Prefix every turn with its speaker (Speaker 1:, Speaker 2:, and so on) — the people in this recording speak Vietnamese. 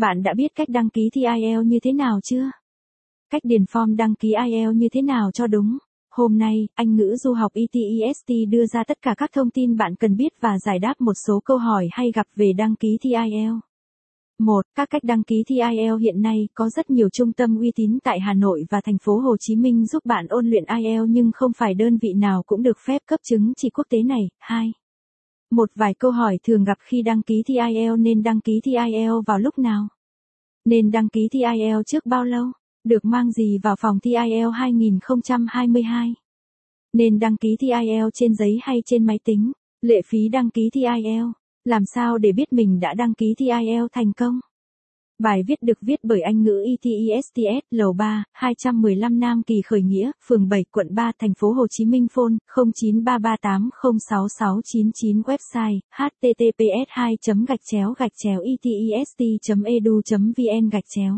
Speaker 1: Bạn đã biết cách đăng ký thi IELTS như thế nào chưa? Cách điền form đăng ký IELTS như thế nào cho đúng? Hôm nay, Anh ngữ du học ETEST đưa ra tất cả các thông tin bạn cần biết và giải đáp một số câu hỏi hay gặp về đăng ký thi IELTS. 1. Các cách đăng ký thi IELTS hiện nay có rất nhiều trung tâm uy tín tại Hà Nội và thành phố Hồ Chí Minh giúp bạn ôn luyện IELTS nhưng không phải đơn vị nào cũng được phép cấp chứng chỉ quốc tế này. 2. Một vài câu hỏi thường gặp khi đăng ký thi IELTS nên đăng ký thi IELTS vào lúc nào? Nên đăng ký thi IELTS trước bao lâu? Được mang gì vào phòng thi IELTS 2022? Nên đăng ký thi IELTS trên giấy hay trên máy tính? Lệ phí đăng ký thi IELTS. Làm sao để biết mình đã đăng ký thi IELTS thành công? Bài viết được viết bởi Anh ngữ ETESTS, lầu 3, 215 Nam Kỳ Khởi Nghĩa, phường 7, quận 3, thành phố Hồ Chí Minh phone 0933806699 website https 2 gạch chéo gạch chéo etest edu vn gạch chéo.